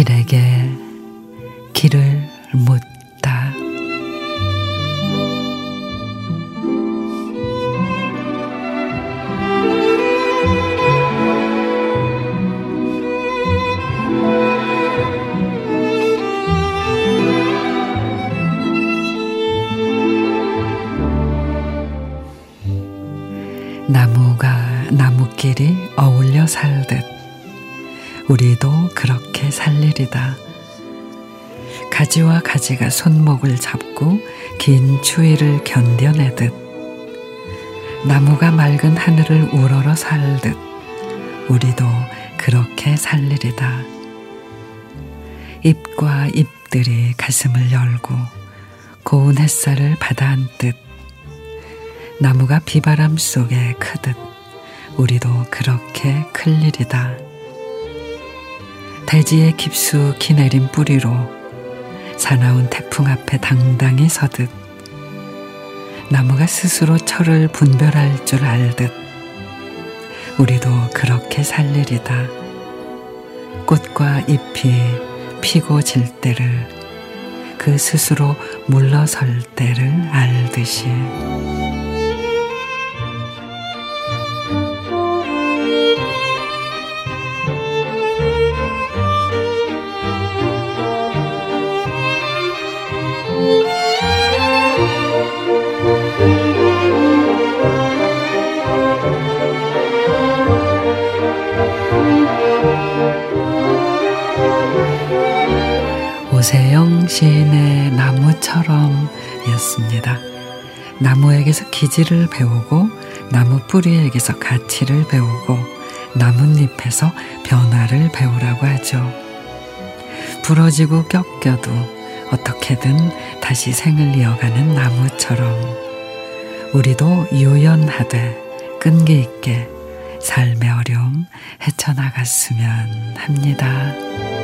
길에게 길을 묻 나무가 나무끼리 어울려 살듯 우리도 그렇게 살리리다. 가지와 가지가 손목을 잡고 긴 추위를 견뎌내듯 나무가 맑은 하늘을 우러러 살듯 우리도 그렇게 살리리다. 잎과 잎들이 가슴을 열고 고운 햇살을 받아안듯 나무가 비바람 속에 크듯 우리도 그렇게 클 일이다. 대지에 깊숙이 내린 뿌리로 사나운 태풍 앞에 당당히 서듯 나무가 스스로 철을 분별할 줄 알듯 우리도 그렇게 살리리다. 꽃과 잎이 피고 질 때를 그 스스로 물러설 때를 알듯이. 오세영 시인의 나무처럼 이었습니다. 나무에게서 기질을 배우고 나무 뿌리에게서 가치를 배우고 나뭇잎에서 변화를 배우라고 하죠. 부러지고 꺾여도 어떻게든 다시 생을 이어가는 나무처럼 우리도 유연하되 끈기 있게 삶의 어려움 헤쳐나갔으면 합니다.